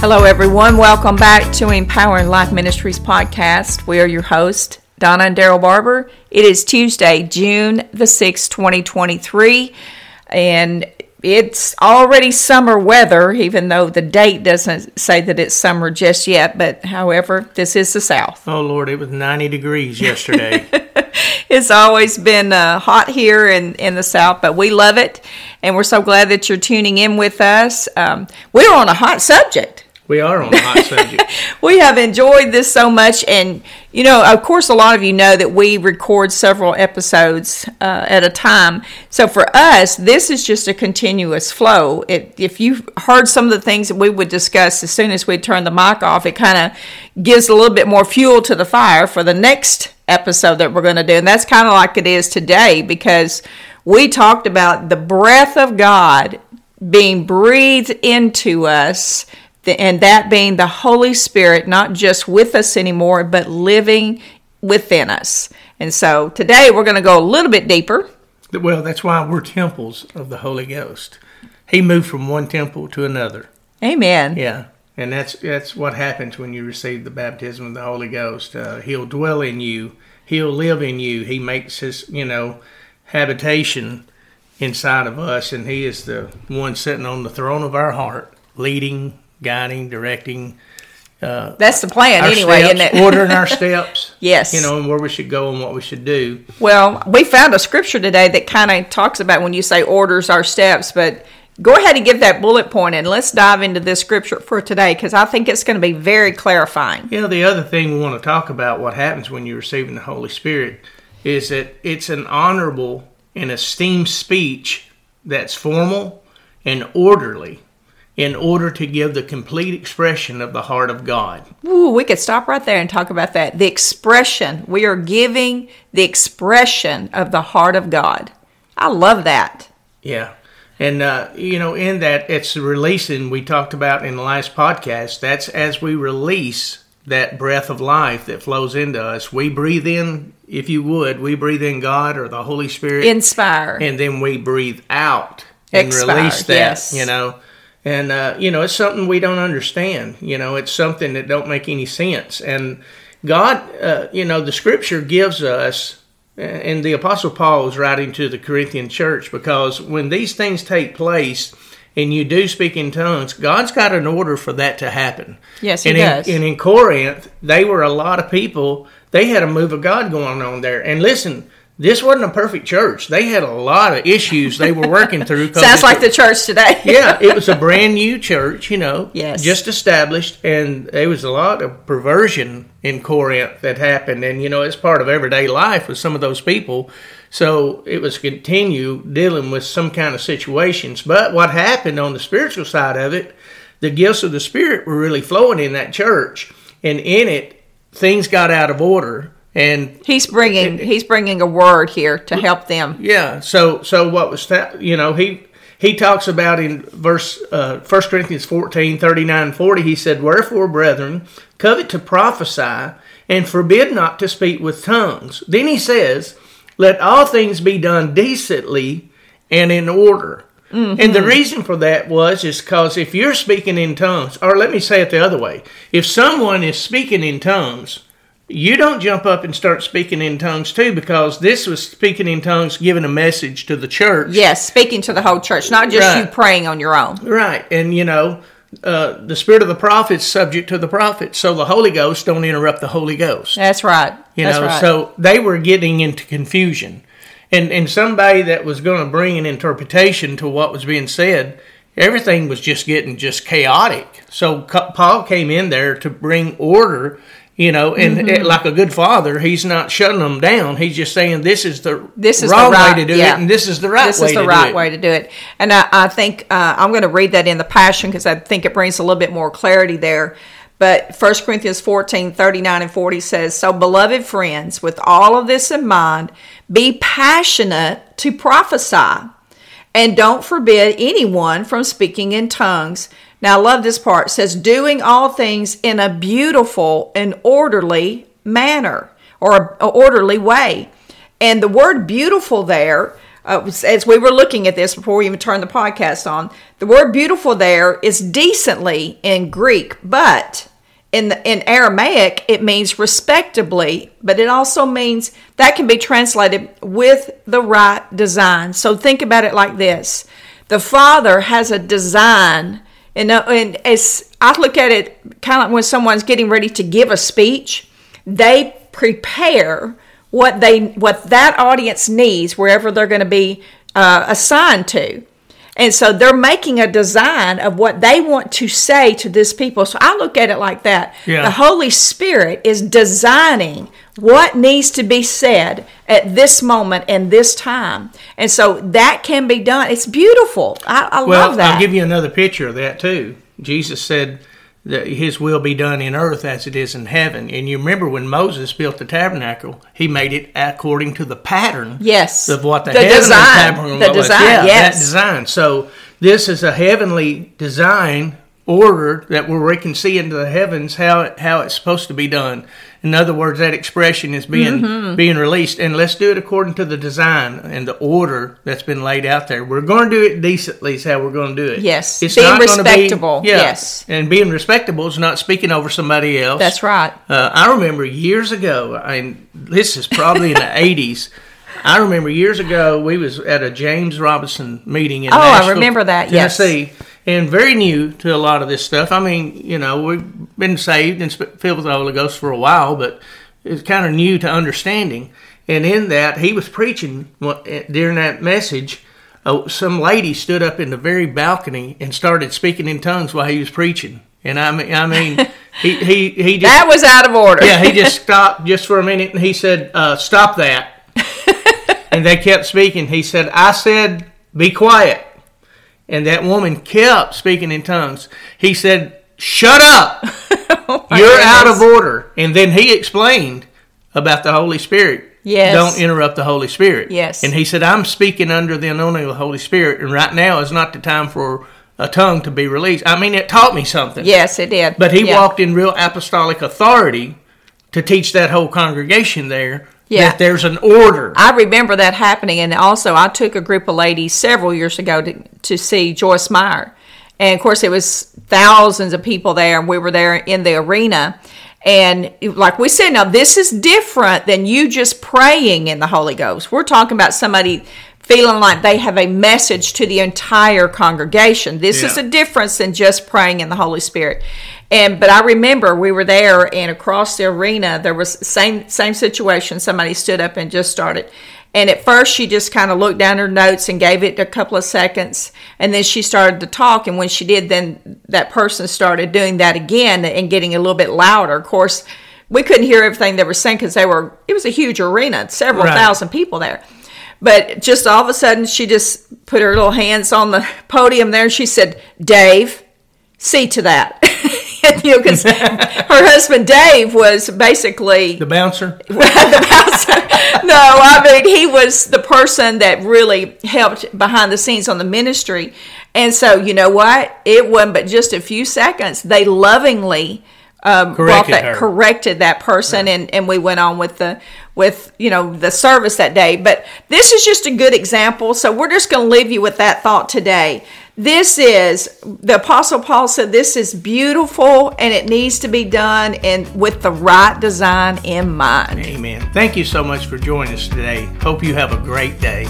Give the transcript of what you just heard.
Hello, everyone. Welcome back to Empowering Life Ministries podcast. We are your hosts, Donna and Daryl Barber. It is Tuesday, June the 6th, 2023, and it's already summer weather, even though the date doesn't say that it's summer just yet. But however, this is the South. Oh, Lord, it was 90 degrees yesterday. it's always been uh, hot here in, in the South, but we love it. And we're so glad that you're tuning in with us. Um, we're on a hot subject. We are on a hot subject. we have enjoyed this so much. And, you know, of course, a lot of you know that we record several episodes uh, at a time. So for us, this is just a continuous flow. It, if you heard some of the things that we would discuss as soon as we turn the mic off, it kind of gives a little bit more fuel to the fire for the next episode that we're going to do. And that's kind of like it is today because we talked about the breath of God being breathed into us and that being the Holy Spirit, not just with us anymore, but living within us. And so today we're going to go a little bit deeper. Well, that's why we're temples of the Holy Ghost. He moved from one temple to another. Amen. Yeah. And that's that's what happens when you receive the baptism of the Holy Ghost. Uh, he'll dwell in you. He'll live in you. He makes his, you know, habitation inside of us, and He is the one sitting on the throne of our heart, leading, guiding, directing. Uh, That's the plan anyway, steps, isn't it? ordering our steps. yes. You know, and where we should go and what we should do. Well, we found a scripture today that kind of talks about when you say orders our steps, but go ahead and give that bullet point and let's dive into this scripture for today because I think it's going to be very clarifying. You know, the other thing we want to talk about what happens when you're receiving the Holy Spirit is that it's an honorable and esteemed speech that's formal and orderly in order to give the complete expression of the heart of God. Ooh, we could stop right there and talk about that. The expression. We are giving the expression of the heart of God. I love that. Yeah. And, uh, you know, in that, it's releasing, we talked about in the last podcast, that's as we release that breath of life that flows into us. We breathe in, if you would, we breathe in God or the Holy Spirit. Inspire. And then we breathe out and Expire, release that, yes. you know and uh, you know it's something we don't understand you know it's something that don't make any sense. And god uh, you know the scripture gives us and the apostle paul is writing to the corinthian church because when these things take place and you do speak in tongues god's got an order for that to happen. Yes he and does. In, and in corinth they were a lot of people they had a move of god going on there. And listen this wasn't a perfect church. They had a lot of issues they were working through. Sounds like the church today. yeah, it was a brand new church, you know, yes. just established, and there was a lot of perversion in Corinth that happened, and you know, it's part of everyday life with some of those people. So it was continue dealing with some kind of situations. But what happened on the spiritual side of it, the gifts of the Spirit were really flowing in that church, and in it, things got out of order and he's bringing it, he's bringing a word here to help them. Yeah. So so what was that? You know he he talks about in verse uh, 1 Corinthians 14, 39, 40, he said, Wherefore, brethren, covet to prophesy, and forbid not to speak with tongues. Then he says, Let all things be done decently and in order. Mm-hmm. And the reason for that was is because if you're speaking in tongues, or let me say it the other way, if someone is speaking in tongues, you don't jump up and start speaking in tongues too because this was speaking in tongues giving a message to the church. Yes speaking to the whole church not just right. you praying on your own. Right and you know uh, the spirit of the prophet is subject to the prophet so the holy ghost don't interrupt the holy ghost. That's right you that's know right. so they were getting into confusion. And and somebody that was going to bring an interpretation to what was being said everything was just getting just chaotic. So paul came in there to bring order you know, and mm-hmm. it, like a good father, he's not shutting them down. He's just saying this is the this is wrong the right, way to do yeah. it, and this is the right this way. This is the right way to do it. And I, I think uh, I'm going to read that in the Passion because I think it brings a little bit more clarity there. But 1 Corinthians 14, 39 and 40 says, So, beloved friends, with all of this in mind, be passionate to prophesy, and don't forbid anyone from speaking in tongues now, I love this part. It says, doing all things in a beautiful and orderly manner or a orderly way. And the word beautiful there uh, as we were looking at this before we even turned the podcast on, the word beautiful there is decently in Greek, but in the, in Aramaic it means respectably, but it also means that can be translated with the right design. So think about it like this: the Father has a design, and, uh, and as I look at it, kind of like when someone's getting ready to give a speech, they prepare what they what that audience needs wherever they're going to be uh, assigned to. And so they're making a design of what they want to say to this people. So i look at it like that. Yeah. the holy spirit is designing what needs to be said at this moment and this time and so that can be done it's beautiful i, I Well, love that I'll give you another picture of that too. Jesus said that His will be done in earth as it is in heaven. And you remember when Moses built the tabernacle, he made it according to the pattern yes of what the, the heavenly design tabernacle the was. design Yeah, yes that design. So this is a heavenly design order that where we can see into the heavens how it, how it's supposed to be done. In other words, that expression is being Mm-hmm. being released, and let's do it according to the design and the order that's been laid out there. We're going to do it decently. Is how we're going to do it. Yes. it's Being gonna be- respectable. yeah, Yes. and being respectable is not speaking over somebody else. that's right Uh, I remember years ago, and this is probably in the '80s. I remember years ago we was at a James Robison meeting in Oh, I remember that, yes. And very new to a lot of this stuff. I mean, you know, we've been saved and filled with the Holy Ghost for a while, but it's kind of new to understanding. And in that, he was preaching eh, during that message. Uh, some lady stood up in the very balcony and started speaking in tongues while he was preaching. And I mean, I mean, he he he just that was out of order yeah, he just stopped just for a minute and he said, uh, "Stop that." and they kept speaking. He said, "I said, be quiet." And that woman kept speaking in tongues. He said, "Shut up! Oh You're out of order." And then he explained about the Holy Spirit. Yes. Don't interrupt the Holy Spirit. Yes. And he said, "I'm speaking under the anointing of the Holy Spirit, and right now is not the time for a tongue to be released." I mean, it taught me something. Yes, it did. But he Yeah. walked in real apostolic authority to teach that whole congregation there Yeah. that there's an order. I remember that happening, and also I took a group of ladies several years ago to, to see Joyce Meyer, and of course it was thousands of people there, and we were there in the arena, and like we said, now this is different than you just praying in the Holy Ghost. We're talking about somebody feeling like they have a message to the entire congregation. This is a difference than just praying in the Holy Spirit. And but I remember we were there and across the arena there was same same situation. Somebody stood up and just started. And at first she just kind of looked down her notes and gave it a couple of seconds and then she started to talk and when she did then that person started doing that again and getting a little bit louder. Of course, we couldn't hear everything they were saying because they were it was a huge arena, several Right. thousand people there. But just all of a sudden, she just put her little hands on the podium there and she said, Dave, see to that. you know, because her husband Dave was basically the bouncer. the bouncer. No, I mean he was the person that really helped behind the scenes on the ministry. And so you know what? It wasn't but just a few seconds. They lovingly um, brought Corrected that corrected that person, and and we went on with the with you know the service that day. But this is just a good example. So we're just going to leave you with that thought today. This is the Apostle Paul said this is beautiful and it needs to be done and with the right design in mind. Amen. Thank you so much for joining us today. Hope you have a great day.